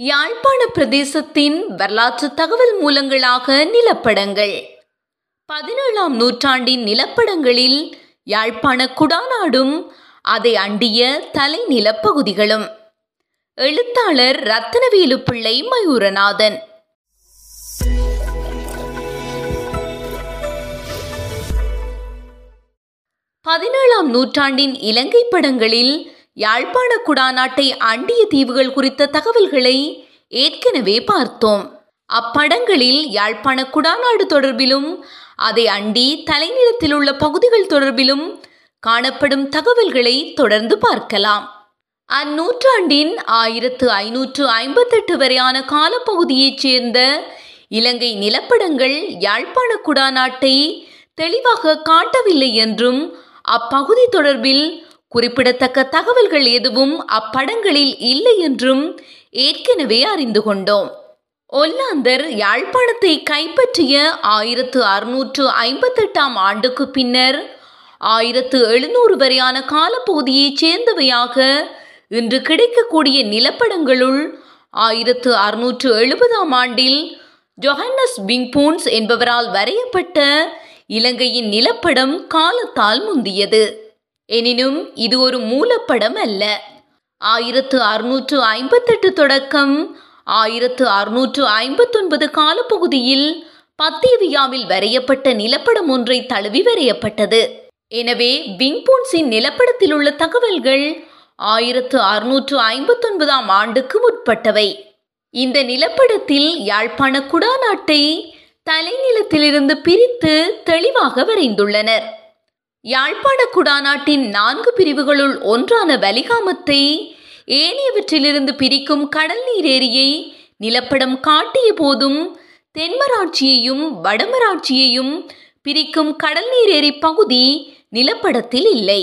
யாழ்ப்பாண பிரதேசத்தின் வரலாற்று தகவல் மூலங்களாக நிலப்படங்கள். பதினேழாம் நூற்றாண்டின் நிலப்படங்களில் யாழ்ப்பாண குடாநாடும் அதை அண்டிய தலை நிலப்பகுதிகளும் எழுத்தாளர் ரத்தனவேலு பிள்ளை மயூரநாதன். பதினேழாம் நூற்றாண்டின் இலங்கை படங்களில் யாழ்ப்பாண குடாநாட்டை அண்டிய தீவுகள் குறித்த தகவல்களை ஏற்கனவே பார்த்தோம். அப்படங்களில் யாழ்ப்பாண குடாநாடு தொடர்பிலும் அதை அண்டி தலைநிலத்தில் உள்ள பகுதிகள் தொடர்பிலும் காணப்படும் தகவல்களை தொடர்ந்து பார்க்கலாம். அந்நூற்றாண்டின் ஆயிரத்து ஐநூற்று ஐம்பத்தெட்டு வரையான காலப்பகுதியைச் சேர்ந்த இலங்கை நிலப்படங்கள் யாழ்ப்பாண குடாநாட்டை தெளிவாக காட்டவில்லை என்றும் அப்பகுதி தொடர்பில் குறிப்பிடத்தக்க தகவல்கள் எதுவும் அப்படங்களில் இல்லை என்றும் ஏற்கனவே அறிந்து கொண்டோம். ஒல்லாந்தர் யாழ்ப்பாணத்தை கைப்பற்றிய ஆயிரத்து அறுநூற்று ஐம்பத்தெட்டாம் ஆண்டுக்கு பின்னர் ஆயிரத்து எழுநூறு வரையான காலப்பகுதியைச் சேர்ந்தவையாக இன்று கிடைக்கக்கூடிய நிலப்படங்களுள் ஆயிரத்து அறுநூற்று எழுபதாம் ஆண்டில் ஜொஹன்னஸ் பிங்பூன்ஸ் என்பவரால் வரையப்பட்ட இலங்கையின் நிலப்படம் காலத்தால் முந்தியது. எனினும் இது ஒரு மூலப்படம் அல்ல. ஆயிரத்து அறுநூற்று ஐம்பத்தெட்டு தொடக்கம் ஆயிரத்து அறுநூற்று ஐம்பத்தொன்பது காலப்பகுதியில் பத்தேவியாவில் வரையப்பட்ட நிலப்படம் ஒன்றை தழுவி வரையப்பட்டது. எனவே விங்பூன்ஸின் நிலப்படத்தில் உள்ள தகவல்கள் ஆயிரத்து அறுநூற்று ஐம்பத்தொன்பதாம் ஆண்டுக்கு முற்பட்டவை. இந்த நிலப்படத்தில் யாழ்ப்பாண குடாநாட்டை தலைநிலத்திலிருந்து பிரித்து தெளிவாக வரைந்துள்ளனர். யாழ்ப்பாண குடாநாட்டின் நான்கு பிரிவுகளுள் ஒன்றான வலிகாமத்தை ஏனையவற்றிலிருந்து பிரிக்கும் கடல் நீர் ஏரியை நிலப்படம் காட்டிய போதும் தென்மராட்சியையும் வடமராட்சியையும் பிரிக்கும் கடல் நீர் ஏரி பகுதி நிலப்படத்தில் இல்லை.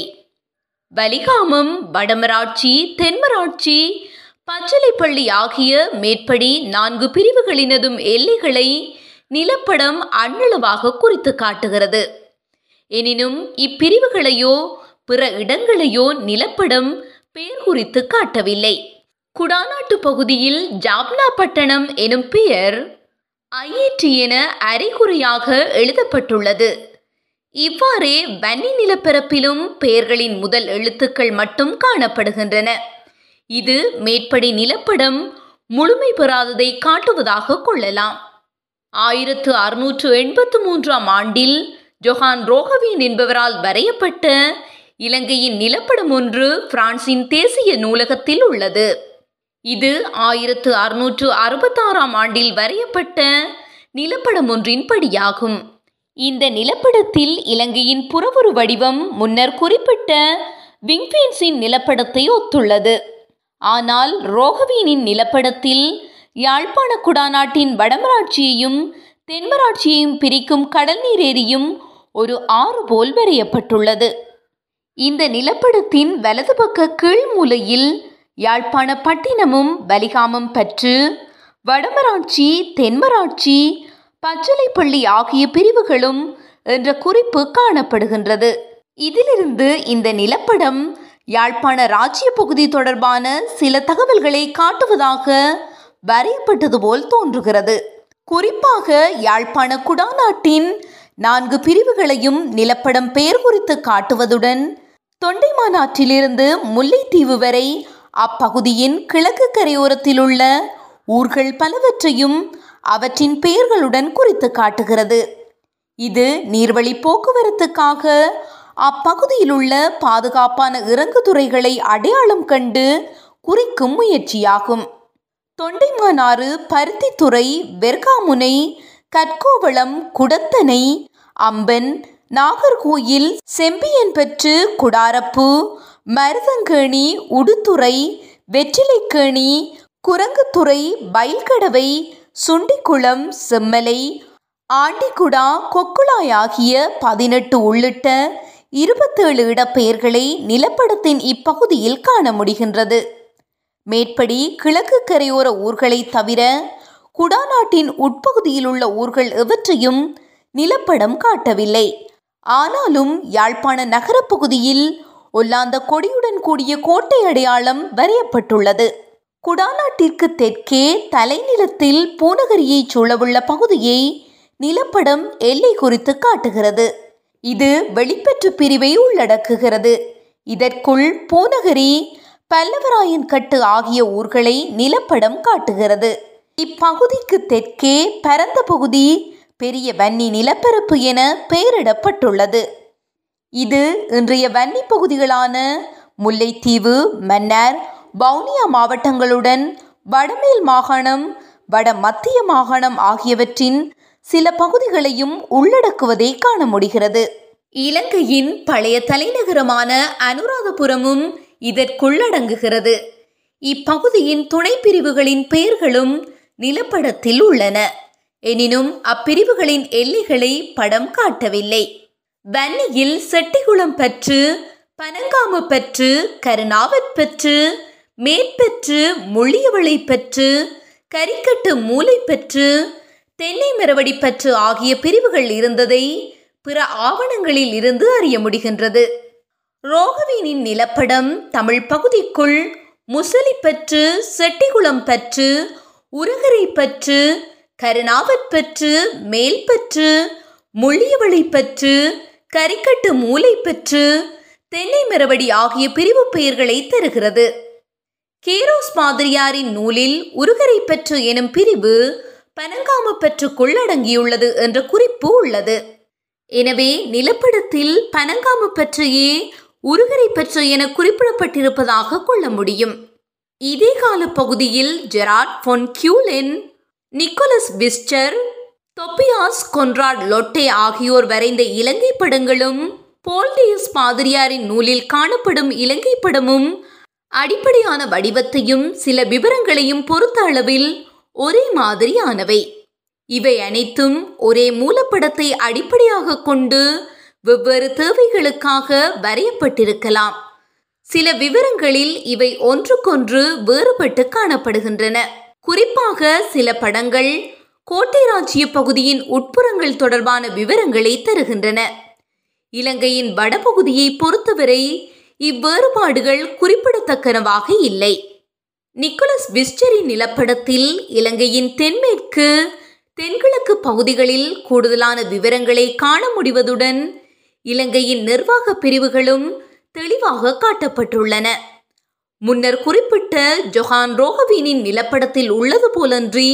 வலிகாமம் வடமராட்சி தென்மராட்சி பச்சலைப்பள்ளி ஆகிய மேற்படி நான்கு பிரிவுகளினதும் எல்லைகளை நிலப்படம் அண்ணளவாக குறித்து காட்டுகிறது. எனினும் இப்பிரிவுகளையோ பிற இடங்களையோ நிலப்படம் பெயர் குறித்து காட்டவில்லை. குடாநாட்டு பகுதியில் ஜாப்னா பட்டணம் எனும் பெயர் ஐஏடி என அரைகுறையாக எழுதப்பட்டுள்ளது. இவ்வாறே வன்னி நிலப்பரப்பிலும் பெயர்களின் முதல் எழுத்துக்கள் மட்டும் காணப்படுகின்றன. இது மேற்படி நிலப்படம் முழுமை பெறாததை காட்டுவதாக கொள்ளலாம். ஆயிரத்து அறுநூற்று எண்பத்து மூன்றாம் ஆண்டில் ஜொஹான் ரோகவின் என்பவரால் வரையப்பட்ட இலங்கையின் நிலப்படம் ஒன்று பிரான்சின் தேசிய நூலகத்தில் உள்ளது. இது ஆயிரத்து அறுநூற்று அறுபத்தாறாம் ஆண்டில் வரையப்பட்ட நிலப்படம் ஒன்றின் படியாகும் இந்த நிலப்படத்தில் இலங்கையின் புறவுரு வடிவம் முன்னர் குறிப்பிட்ட விங்பீன்ஸின் நிலப்படத்தை ஒத்துள்ளது. ஆனால் ரோகவீனின் நிலப்படத்தில் யாழ்ப்பாண குடாநாட்டின் வடமராட்சியையும் தென்மராட்சியையும் பிரிக்கும் கடல் நீர் ஏரியும் ஒரு ஆறு போல் வரையப்பட்டுள்ளது. இந்த நிலப்படத்தின் வலது பக்க கீழ் மூலையில் யாழ்ப்பாண பட்டினமும் வலிகாமம் பற்று வடமராட்சி தென்மராட்சி பச்சளைப்பள்ளி ஆகிய பிரிவுகளும் என்ற குறிப்பு காணப்படுகின்றது. இதிலிருந்து இந்த நிலப்படம் யாழ்ப்பாண ராஜ்ய பகுதி தொடர்பான சில தகவல்களை காட்டுவதாக வரையப்பட்டது போல் தோன்றுகிறது. குறிப்பாக யாழ்ப்பாண குடாநாட்டின் நான்கு பிரிவுகளையும் நிலப்படம் பெயர் குறித்து காட்டுவதுடன் தொண்டைமானாற்றிலிருந்து முல்லைத்தீவு வரை அப்பகுதியின் கிழக்கு கரையோரத்தில் உள்ள ஊர்கள் பலவற்றையும் அவற்றின் பெயர்களுடன் குறித்து காட்டுகிறது. இது நீர்வழி போக்குவரத்துக்காக அப்பகுதியில் உள்ள பாதுகாப்பான இறங்குதுறைகளை அடையாளம் கண்டு குறிக்கும் முயற்சியாகும். தொண்டைமானாறு பருத்தித்துறை வெர்காமுனை கற்கோவளம் குடத்தனை அம்பன் நாகர்கோயில் செம்பியன்பற்று குடாரப்பு மருதங்கேணி உடுத்துறை வெற்றிலைக்கேணி குரங்குத்துறை பயில்கடவை சுண்டிக்குளம் செம்மலை ஆண்டிக்குடா கொக்குளாய் ஆகிய பதினெட்டு உள்ளிட்ட இருபத்தேழு இடப்பெயர்களை நிலப்படத்தின் இப்பகுதியில் காண முடிகின்றது. மேற்படி கிழக்கு கரையோர ஊர்களை தவிர குடாநாட்டின் உட்பகுதியில் உள்ள ஊர்கள் எவற்றையும் நிலப்படம் காட்டவில்லை. ஆனாலும் யாழ்ப்பாண நகரப்பகுதியில் ஒல்லாந்த கொடியுடன் கூடிய கோட்டை அடையாளம் வரையப்பட்டுள்ளது. குடாநாட்டிற்கு தெற்கே தலைநிலத்தில் பூநகரியை சூழவுள்ள பகுதியை நிலப்படம் எல்லை குறித்து காட்டுகிறது. இது வெளிப்பற்று பிரிவை உள்ளடக்குகிறது. இதற்குள் பூநகரி பல்லவராயன் கட்டு ஆகிய ஊர்களை நிலப்படம் காட்டுகிறது. இப்பகுதிக்கு தெற்கே பரந்த பகுதி பெரிய வன்னி நிலப்பரப்பு என பெயரிடப்பட்டுள்ளது. இது இன்றைய வன்னி பகுதிகளான முல்லைத்தீவு மன்னார் வவுனியா மாவட்டங்களுடன் வடமேல் மாகாணம் வட மத்திய மாகாணம் ஆகியவற்றின் சில பகுதிகளையும் உள்ளடக்குவதை காண முடிகிறது. இலங்கையின் பழைய தலைநகரமான அனுராதபுரமும் இதற்குள்ளடங்குகிறது. இப்பகுதியின் துணை பிரிவுகளின் பெயர்களும் நிலப்படத்தில் உள்ளன. எனினும் அப்பிரிவுகளின் எல்லைகளை படம் காட்டவில்லை. வன்னியில் செட்டிகுளம் பற்று பனங்காமு பற்று கருணாவத் பற்று மேற்பற்று மொழியவளை பற்று கரிக்கட்டு மூளை பற்று தென்னை மரவடி பற்று ஆகிய பிரிவுகள் இருந்ததை பிற ஆவணங்களில் இருந்து அறிய முடிகின்றது. ரோகவீனின் நிலப்படம் தமிழ் பகுதிக்குள் முசலி பற்று செட்டிகுளம் பற்று உருகரை பற்று கருணாவற் பற்று மேல்பற்று முள்ளியவளை பற்று கரிக்கட்டு மூளை பற்று தென்னை மரவடி ஆகிய பிரிவு பெயர்களை தருகிறது. கேரோஸ் மாதிரியாரின் நூலில் உருகரை பற்று எனும் பிரிவு பனங்காம பற்றுக்குள் அடங்கியுள்ளது என்ற குறிப்பு உள்ளது. எனவே நிலப்படத்தில் பனங்காம பற்றையே உருகரை பற்று என குறிப்பிடப்பட்டிருப்பதாக கொள்ள முடியும். இதே கால பகுதியில் ஜெராட் பொன் கியூலின் நிக்கோலஸ் விஸ்டர் தொப்பியாஸ் கொன்ராட் லொட்டே ஆகியோர் வரைந்த இலங்கை படங்களும் போல்டியஸ் பாதிரியாரின் நூலில் காணப்படும் இலங்கை படமும் அடிப்படையான வடிவத்தையும் சில விவரங்களையும் பொறுத்த அளவில் ஒரே மாதிரியானவை. இவை அனைத்தும் ஒரே மூலப்படத்தை அடிப்படையாக கொண்டு வெவ்வேறு தேவைகளுக்காக வரையப்பட்டிருக்கலாம். சில விவரங்களில் இவை ஒன்றுக்கொன்று வேறுபட்டு காணப்படுகின்றன. குறிப்பாக சில படங்கள் கோட்டை ராஜ்ய பகுதியின் உட்புறங்கள் தொடர்பான விவரங்களை தருகின்றன. இலங்கையின் வடபகுதியை பொறுத்தவரை இவ்வேறுபாடுகள் குறிப்பிடத்தக்கனவாக இல்லை. நிக்கோலஸ் விஸ்டரின் நிலப்படத்தில் இலங்கையின் தென்மேற்கு தென்கிழக்கு பகுதிகளில் கூடுதலான விவரங்களை காண முடிவதுடன் இலங்கையின் நிர்வாக பிரிவுகளும் தெளிவாக காட்டப்பட்டுள்ளன. முன்னர் குறிப்பிட்ட ஜொஹான் ரோஹவினின் நிலப்படத்தில் உள்ளது போலன்றி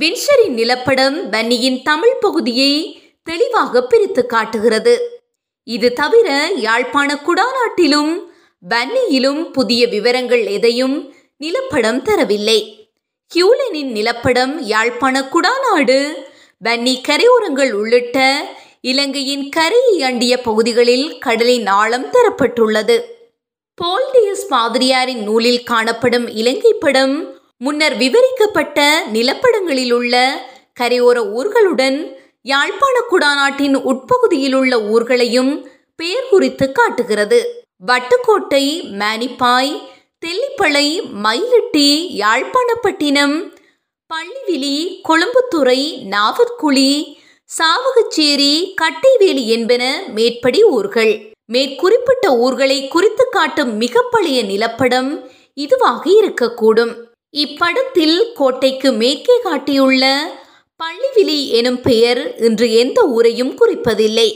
வின்ஷரின் நிலப்படம் பன்னியின் தமிழ் பகுதியை தெளிவாக பிரித்து காட்டுகிறது. இது தவிர யாழ்ப்பாண குடாநாட்டிலும் பன்னியிலும் புதிய விவரங்கள் எதையும் நிலப்படம் தரவில்லை. ஹியூலனின் நிலப்படம் யாழ்ப்பாண குடாநாடு பன்னி கரையோரங்கள் உள்ளிட்ட இலங்கையின் கரையை அண்டிய பகுதிகளில் கடலின் ஆழம் தரப்பட்டுள்ளது. போல்டியஸ் பாதிரியாரின் நூலில் காணப்படும் இலங்கை படம் முன்னர் விவரிக்கப்பட்ட நிலப்படங்களில் உள்ள கரையோர ஊர்களுடன் யாழ்ப்பாண குடாநாட்டின் உட்பகுதியில் உள்ள ஊர்களையும் பெயர் குறித்து காட்டுகிறது. வட்டுக்கோட்டை மானிப்பாய் தெல்லிப்பளை மயிலிட்டி யாழ்ப்பாணப்பட்டினம் பள்ளிவிலி கொழும்புத்துறை நாவற்குழி சாவகச்சேரி கட்டைவேலி என்பன மேற்படி ஊர்கள். மேற்குறிப்பிட்ட ஊர்களை குறித்து காட்டும் மிகப்பழைய நிலப்படம் இதுவாக இருக்கக்கூடும். இப்படத்தில் கோட்டைக்கு மேற்கே காட்டியுள்ள பள்ளிவிலி எனும் பெயர் இன்று எந்த ஊரையும் குறிப்பதில்லை.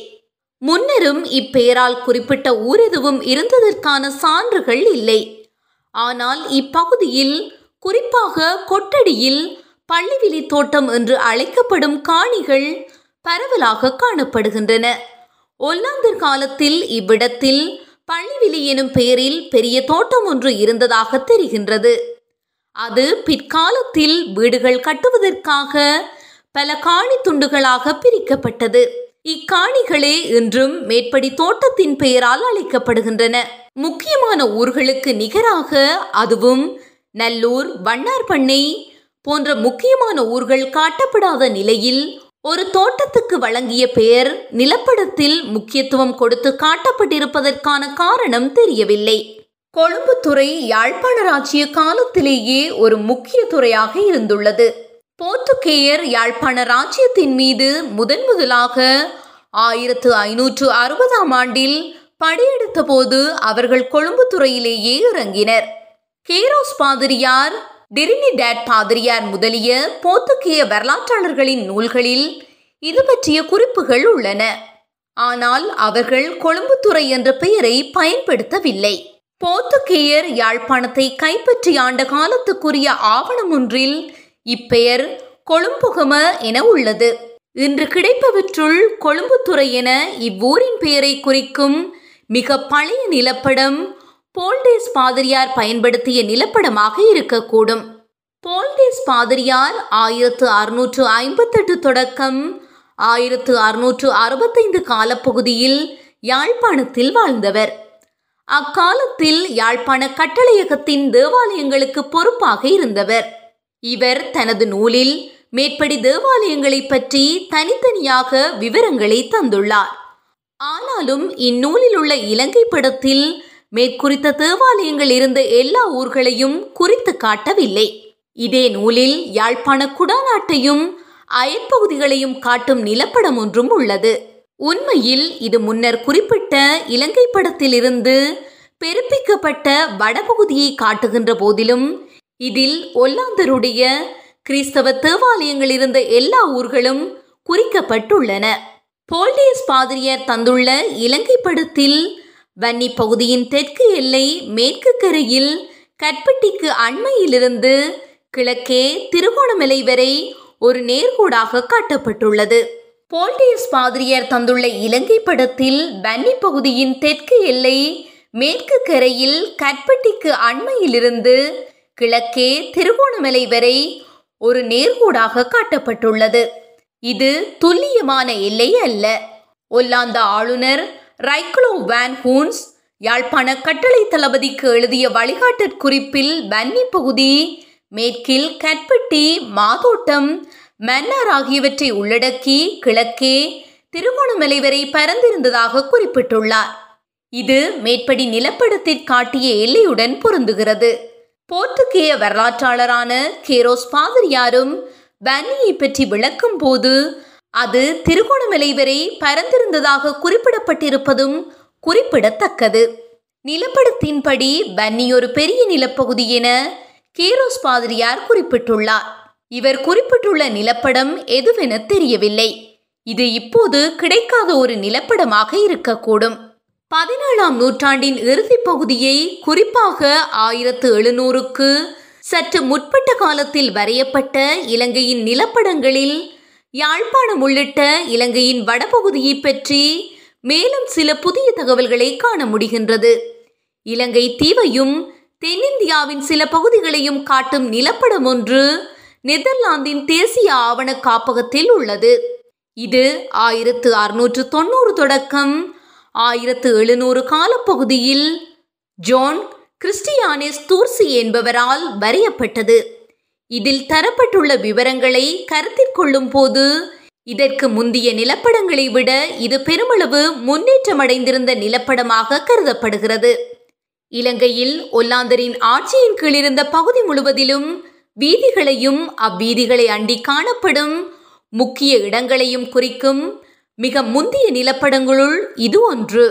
முன்னரும் இப்பெயரால் குறிப்பிட்ட ஊர் எதுவும் இருந்ததற்கான சான்றுகள் இல்லை. ஆனால் இப்பகுதியில் குறிப்பாக கொட்டடியில் பள்ளிவிலி தோட்டம் என்று அழைக்கப்படும் காணிகள் பரவலாக காணப்படுகின்றன. ஒல்லாந்தர் காலத்தில் இவ்விடத்தில் பள்ளிவிலி எனும் பெயரில் பெரிய தோட்டம் ஒன்று இருந்ததாக தெரிகின்றது. அது பிற்காலத்தில் வீடுகள் கட்டுவதற்காக பல காணி துண்டுகளாக பிரிக்கப்பட்டது. இக்காணிகளே இன்றும் மேற்படி தோட்டத்தின் பெயரால் அழைக்கப்படுகின்றன. முக்கியமான ஊர்களுக்கு நிகராக அதுவும் நல்லூர் வண்ணார்பண்ணை போன்ற முக்கியமான ஊர்கள் காட்டப்படாத நிலையில் ஒரு தோட்டத்துக்கு வழங்கிய பெயர் நிலப்படத்தில் முக்கியத்துவம் கொடுத்து காட்டப்பட்டிருப்பதற்கான காரணம் தெரியவில்லை. கொழும்புத்துறை யாழ்ப்பாண ராஜ்ய காலத்திலேயே ஒரு முக்கிய துறையாக இருந்துள்ளது. போர்த்துகேயர் யாழ்ப்பாண ராஜ்யத்தின் மீது முதன் முதலாக ஆயிரத்து ஐநூற்று அறுபதாம் ஆண்டில் படையெடுத்த போது அவர்கள் கொழும்புத்துறையிலேயே இறங்கினர். கேரோஸ் பாதிரியார் டிரினிடேட் பாதிரியார் முதலிய போத்துக்கிய வரலாற்றாளர்களின் நூல்களில் இது பற்றிய குறிப்புகள் உள்ளன. ஆனால் அவர்கள் கொழும்புத்துறை என்ற பெயரை பயன்படுத்தவில்லை. போர்த்துகேயர் யாழ்ப்பாணத்தை கைப்பற்றி ஆண்ட காலத்துக்குரிய ஆவணம் ஒன்றில் இப்பெயர் கொழும்புகம என உள்ளது. இன்று கிடைப்பவற்றுள் கொழும்புத்துறை என இவ்வூரின் பெயரை குறிக்கும் மிக பழைய நிலப்படம் போல்டேஸ் பாதிரியார் பயன்படுத்திய நிலப்படமாக இருக்கக்கூடும். போல்டேஸ் பாதிரியார் ஆயிரத்து அறுநூற்று ஐம்பத்தெட்டு தொடக்கம் ஆயிரத்து அறுநூற்று அறுபத்தைந்து காலப்பகுதியில் யாழ்ப்பாணத்தில் வாழ்ந்தவர். அக்காலத்தில் யாழ்ப்பாண கட்டளையகத்தின் தேவாலயங்களுக்கு பொறுப்பாக இருந்தவர். இவர் தனது நூலில் மேற்படி தேவாலயங்களை பற்றி தனித்தனியாக விவரங்களை தந்துள்ளார். ஆனாலும் இந்நூலில் உள்ள இலங்கை படத்தில் மேற்குறித்த தேவாலயங்கள் இருந்த எல்லா ஊர்களையும் குறித்து காட்டவில்லை. இதே நூலில் யாழ்ப்பாண குடாநாட்டையும் அயற்பகுதிகளையும் காட்டும் நிலப்படம் ஒன்றும் உள்ளது. உண்மையில் இது முன்னர் குறிப்பிட்ட இலங்கை படத்திலிருந்து பெருப்பிக்கப்பட்ட வடபகுதியை காட்டுகின்ற போதிலும் இதில் ஒல்லாந்தருடைய கிறிஸ்தவ தேவாலயங்கள் இருந்த எல்லா ஊர்களும் குறிக்கப்பட்டுள்ளன. போல்டியஸ் பாதிரியார் தந்துள்ள இலங்கை படத்தில் வன்னி பகுதியின் தெற்கு எல்லை மேற்கு கரையில் கட்பட்டிக்கு அண்மையிலிருந்து கிழக்கே திருகோணமலை வரை ஒரு நேர்கோடாக காட்டப்பட்டுள்ளது. போல்டியஸ் பாதிரியார் தந்துள்ள இலங்கை படத்தில் வன்னி பகுதியின் தெற்கு எல்லை மேற்கு கரையில் கட்பட்டிக்கு அண்மையிலிருந்து கிழக்கே திருகோணமலை வரை ஒரு நேர்கோடாக காட்டப்பட்டுள்ளது. இது துல்லியமான எல்லை அல்ல. ஒல்லாந்த ஆளுநர் ரைக்லோ வேன் ஹூன்ஸ் யாழ்ப்பாண கட்டளை தளபதிக்கு எழுதிய வழிகாட்டற் குறிப்பில் வன்னி பகுதி மேற்கில் கற்பட்டி மாதோட்டம் மன்னார் ஆகியவற்றை உள்ளடக்கி கிழக்கே திருகோணமலை வரை பரந்திருந்ததாக குறிப்பிட்டுள்ளார். இது மேற்படி நிலப்படத்தில் காட்டிய எல்லையுடன் பொருந்துகிறது. போர்த்துகேய வரலாற்றாளரான கேரோஸ் பாதிரியாரும் வன்னியை பற்றி விளக்கும் போது அது திருகோணமலை வரை பரந்திருந்ததாக குறிப்பிடப்பட்டிருப்பதும் குறிப்பிடத்தக்கது. நிலப்படத்தின்படி பன்னி ஒரு பெரிய நிலப்பகுதி என கேரோஸ் பாதிரியார் குறிப்பிட்டுள்ளார். இவர் குறிப்பிட்டுள்ள நிலப்படம் எதுவென தெரியவில்லை. இது இப்போது கிடைக்காத ஒரு நிலப்படமாக இருக்கக்கூடும். பதினேழாம் நூற்றாண்டின் இறுதிப் பகுதியை குறிப்பாக ஆயிரத்து எழுநூறுக்கு சற்று முற்பட்ட காலத்தில் வரையப்பட்ட இலங்கையின் நிலப்படங்களில் யாழ்ப்பாணம் உள்ளிட்ட இலங்கையின் வடபகுதியை பற்றி மேலும் சில புதிய தகவல்களை காண முடிகின்றது. இலங்கை தீவையும் தென்னிந்தியாவின் சில பகுதிகளையும் காட்டும் நிலப்படம் ஒன்று நெதர்லாந்தின் தேசிய ஆவண காப்பகத்தில் உள்ளது. இது ஆயிரத்து அறுநூற்று தொண்ணூறு தொடக்கம் ஆயிரத்து எழுநூறு காலப்பகுதியில் ஜோன் கிறிஸ்டியானிஸ் தூர்சி என்பவரால் வரையப்பட்டது. இதில் தரப்பட்டுள்ள விவரங்களை கருத்தில் கொள்ளும் போது இதற்கு முந்தைய நிலப்படங்களை விட இது பெருமளவு முன்னேற்றமடைந்திருந்த நிலப்படமாக கருதப்படுகிறது. இலங்கையில் ஒல்லாந்தரின் ஆட்சியின் கீழ் இருந்த பகுதி முழுவதிலும் வீதிகளையும் அவ்வீதிகளை அண்டி காணப்படும் முக்கிய இடங்களையும் குறிக்கும் மிக முந்திய நிலப்படங்களுள் இது ஒன்று.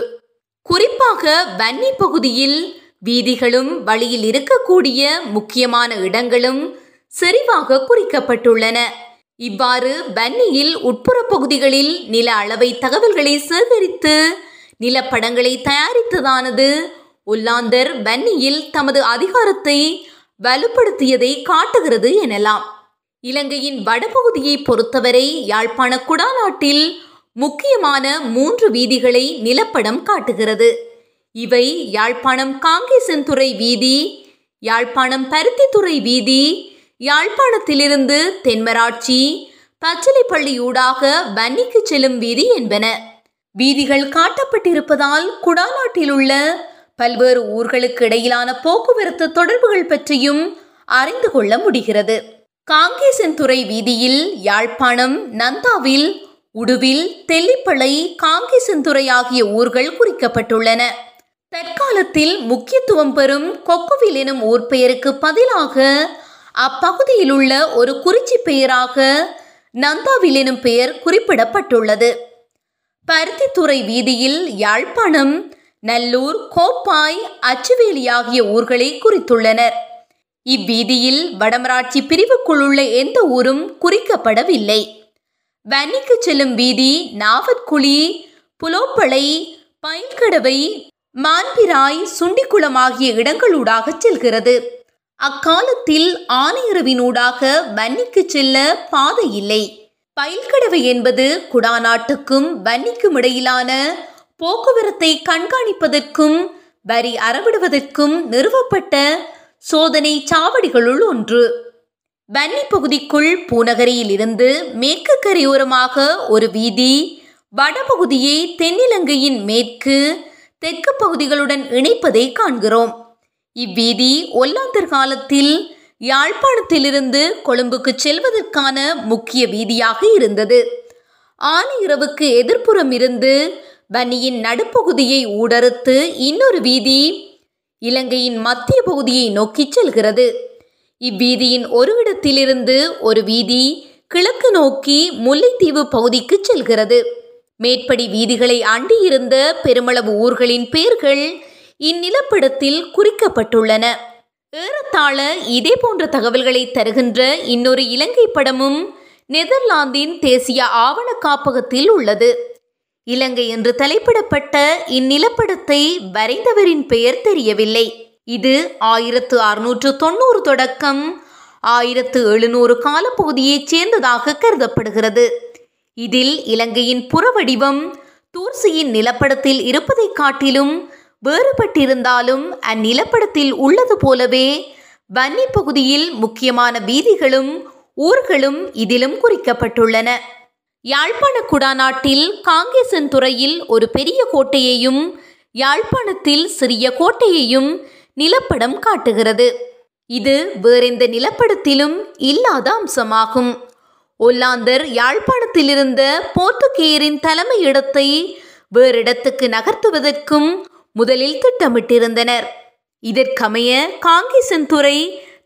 குறிப்பாக வன்னி பகுதியில் வீதிகளும் வழியில் இருக்கக்கூடிய முக்கியமான இடங்களும் செறிவாக குறிக்கப்பட்டுள்ளன. இவ்வாறு பன்னியில் உட்புற பகுதிகளில் நில அளவை தகவல்களை சேகரித்து நிலப்படங்களை தயாரித்ததானது. ஒல்லாந்தர் பன்னியில் தமது அதிகாரத்தை வலுப்படுத்தியதை காட்டுகிறது எனலாம். இலங்கையின் வடபகுதியை பொறுத்தவரை யாழ்ப்பாண குடாநாட்டில் முக்கியமான மூன்று வீதிகளை நிலப்படம் காட்டுகிறது. இவை யாழ்ப்பாணம் காங்கேசன்துறை வீதி யாழ்ப்பாணம் பருத்தித்துறை வீதி யாழ்ப்பாணத்திலிருந்து தென்மராட்சி பச்சிலைப்பள்ளியூடாக வன்னிக்கு செல்லும் வீதி என்பன. வீதிகள் காட்டப்பட்டிருப்பதால் குடாநாட்டில் உள்ள பல்வேறு ஊர்களுக்கு இடையிலான போக்குவரத்து தொடர்புகள் பற்றியும் அறிந்து கொள்ள முடிகிறது. காங்கேசன்துறை வீதியில் யாழ்ப்பாணம் நந்தாவில் உடுவில் தெல்லிப்பளை காங்கேசன்துறை ஆகிய ஊர்கள் குறிக்கப்பட்டுள்ளன. தற்காலத்தில் முக்கியத்துவம் பெறும் கொக்குவில் எனும் ஊர் பெயருக்கு பதிலாக அப்பகுதியில் உள்ள ஒரு குறிச்சி பெயராக நந்தாவில் எனும் பெயர் குறிப்பிடப்பட்டுள்ளது. பருத்தித்துறை வீதியில் யாழ்ப்பாணம் நல்லூர் கோப்பாய் அச்சுவேலி ஆகிய ஊர்களை குறித்துள்ளனர். இவ்வீதியில் வடமராட்சி பிரிவுக்குள்ளுள்ள எந்த ஊரும் குறிக்கப்படவில்லை. வன்னிக்கு செல்லும் வீதி நாவற்குழி புலோப்பளை பயிர்கடவை மான்பிராய் சுண்டிக்குளம் ஆகிய இடங்களூடாக செல்கிறது. அக்காலத்தில் ஆனையரவினூடாக வன்னிக்கு செல்ல பாதை இல்லை பயில்கடவை என்பது குடாநாட்டுக்கும் வன்னிக்கும் இடையிலான போக்குவரத்தை கண்காணிப்பதற்கும் வரி அறவிடுவதற்கும் நிறுவப்பட்ட சோதனை சாவடிகளுள் ஒன்று. வன்னி பகுதிக்குள் பூநகரியில் இருந்து மேற்கு கரையோரமாக ஒரு வீதி வடபகுதியை தென்னிலங்கையின் மேற்கு தெற்கு பகுதிகளுடன் இணைப்பதை காண்கிறோம். இவ்வீதி ஒல்லாந்தர் காலத்தில் யாழ்ப்பாணத்திலிருந்து கொழும்புக்கு செல்வதற்கான முக்கிய வீதியாக இருந்தது. ஆனையிரவுக்கு எதிர்ப்புறம் இருந்து பனியின் நடுப்பகுதியை ஊடறுத்து இன்னொரு வீதி இலங்கையின் மத்திய பகுதியை நோக்கிச் செல்கிறது. இவ்வீதியின் ஒரு இடத்திலிருந்து ஒரு வீதி கிழக்கு நோக்கி முல்லைத்தீவு பகுதிக்கு செல்கிறது. மேற்படி வீதிகளை அண்டியிருந்த பெருமளவு ஊர்களின் பெயர்கள் இந்நிலப்படத்தில் குறிக்கப்பட்டுள்ளன. ஏறத்தாழ இதே போன்ற தகவல்களை தருகின்ற இன்னொரு இலங்கை படமும் நெதர்லாந்தின் தேசிய ஆவண காப்பகத்தில் உள்ளது. இலங்கை என்று தலைப்பிடப்பட்ட இந்நிலப்படத்தை வரைந்தவரின் பெயர் தெரியவில்லை. இது ஆயிரத்து அறுநூற்று தொண்ணூறு தொடக்கம் ஆயிரத்து எழுநூறு காலப்பகுதியைச் சேர்ந்ததாக கருதப்படுகிறது. இதில் இலங்கையின் புறவடிவம் தூர்சியின் நிலப்படத்தில் இருப்பதைக் காட்டிலும் வேறுபட்டிருந்தாலும் அந்நிலப்படத்தில் உள்ளது போலவே வன்னி பகுதியில் முக்கியமான வீதிகளும் ஊர்களும் இதிலும் குறிக்கப்பட்டுள்ளன. யாழ்ப்பாண குடாநாட்டில் காங்கேசன் துறையில் ஒரு பெரிய கோட்டையையும் யாழ்ப்பாணத்தில் சிறிய கோட்டையையும் நிலப்படம் காட்டுகிறது. இது வேறெந்த நிலப்படத்திலும் இல்லாத அம்சமாகும். ஒல்லாந்தர் யாழ்ப்பாணத்திலிருந்த போர்த்துகேயரின் தலைமையிடத்தை வேறிடத்துக்கு நகர்த்துவதற்கும் முதலில் திட்டமிட்டிருந்தனர். இதற்கமைய காங்கேசன் துறை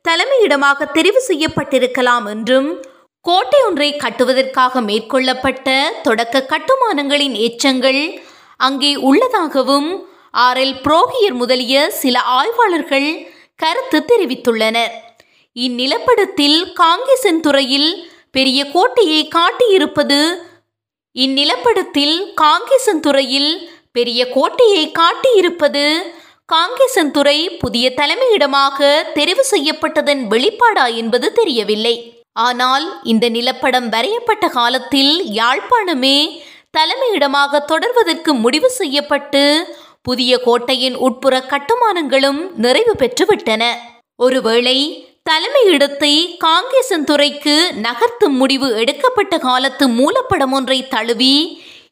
தலைமையிடமாக தெரிவு செய்யப்பட்டிருக்கலாம் என்றும் கோட்டை ஒன்றை கட்டுவதற்காக மேற்கொள்ளப்பட்ட தொடக்க கட்டுமானங்களின் எச்சங்கள் அங்கே உள்ளதாகவும் ஆர் எல் புரோகியர் முதலிய சில ஆய்வாளர்கள் கருத்து தெரிவித்துள்ளனர். இந்நிலப்படத்தில் காங்கேசன் துறையில் பெரிய கோட்டையை காட்டியிருப்பது இந்நிலப்படத்தில் காங்கேசன் துறையில் பெரிய கோட்டையை காட்டியிருப்பது காங்கேசன் துறை புதிய தலைமையிடமாக தெரிவு செய்யப்பட்டதன் வெளிப்பாடா என்பது தெரியவில்லை. ஆனால் இந்த நிலப்படம் வரையப்பட்ட காலத்தில் யாழ்ப்பாணமே தலைமையிடமாக தொடர்வதற்கு முடிவு செய்யப்பட்டு புதிய கோட்டையின் உட்புற கட்டுமானங்களும் நிறைவு பெற்றுவிட்டன. ஒருவேளை தலைமையிடத்தை காங்கேசன் துறைக்கு நகர்த்தும் முடிவு எடுக்கப்பட்ட காலத்து மூலப்படம் ஒன்றை தழுவி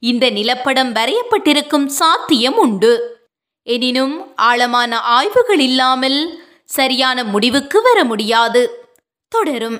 இந்த நிலப்படம் வரையப்பட்டிருக்கும் சாத்தியம் உண்டு. எனினும் ஆழமான ஆய்வுகள் இல்லாமல் சரியான முடிவுக்கு வர முடியாது. தொடரும்.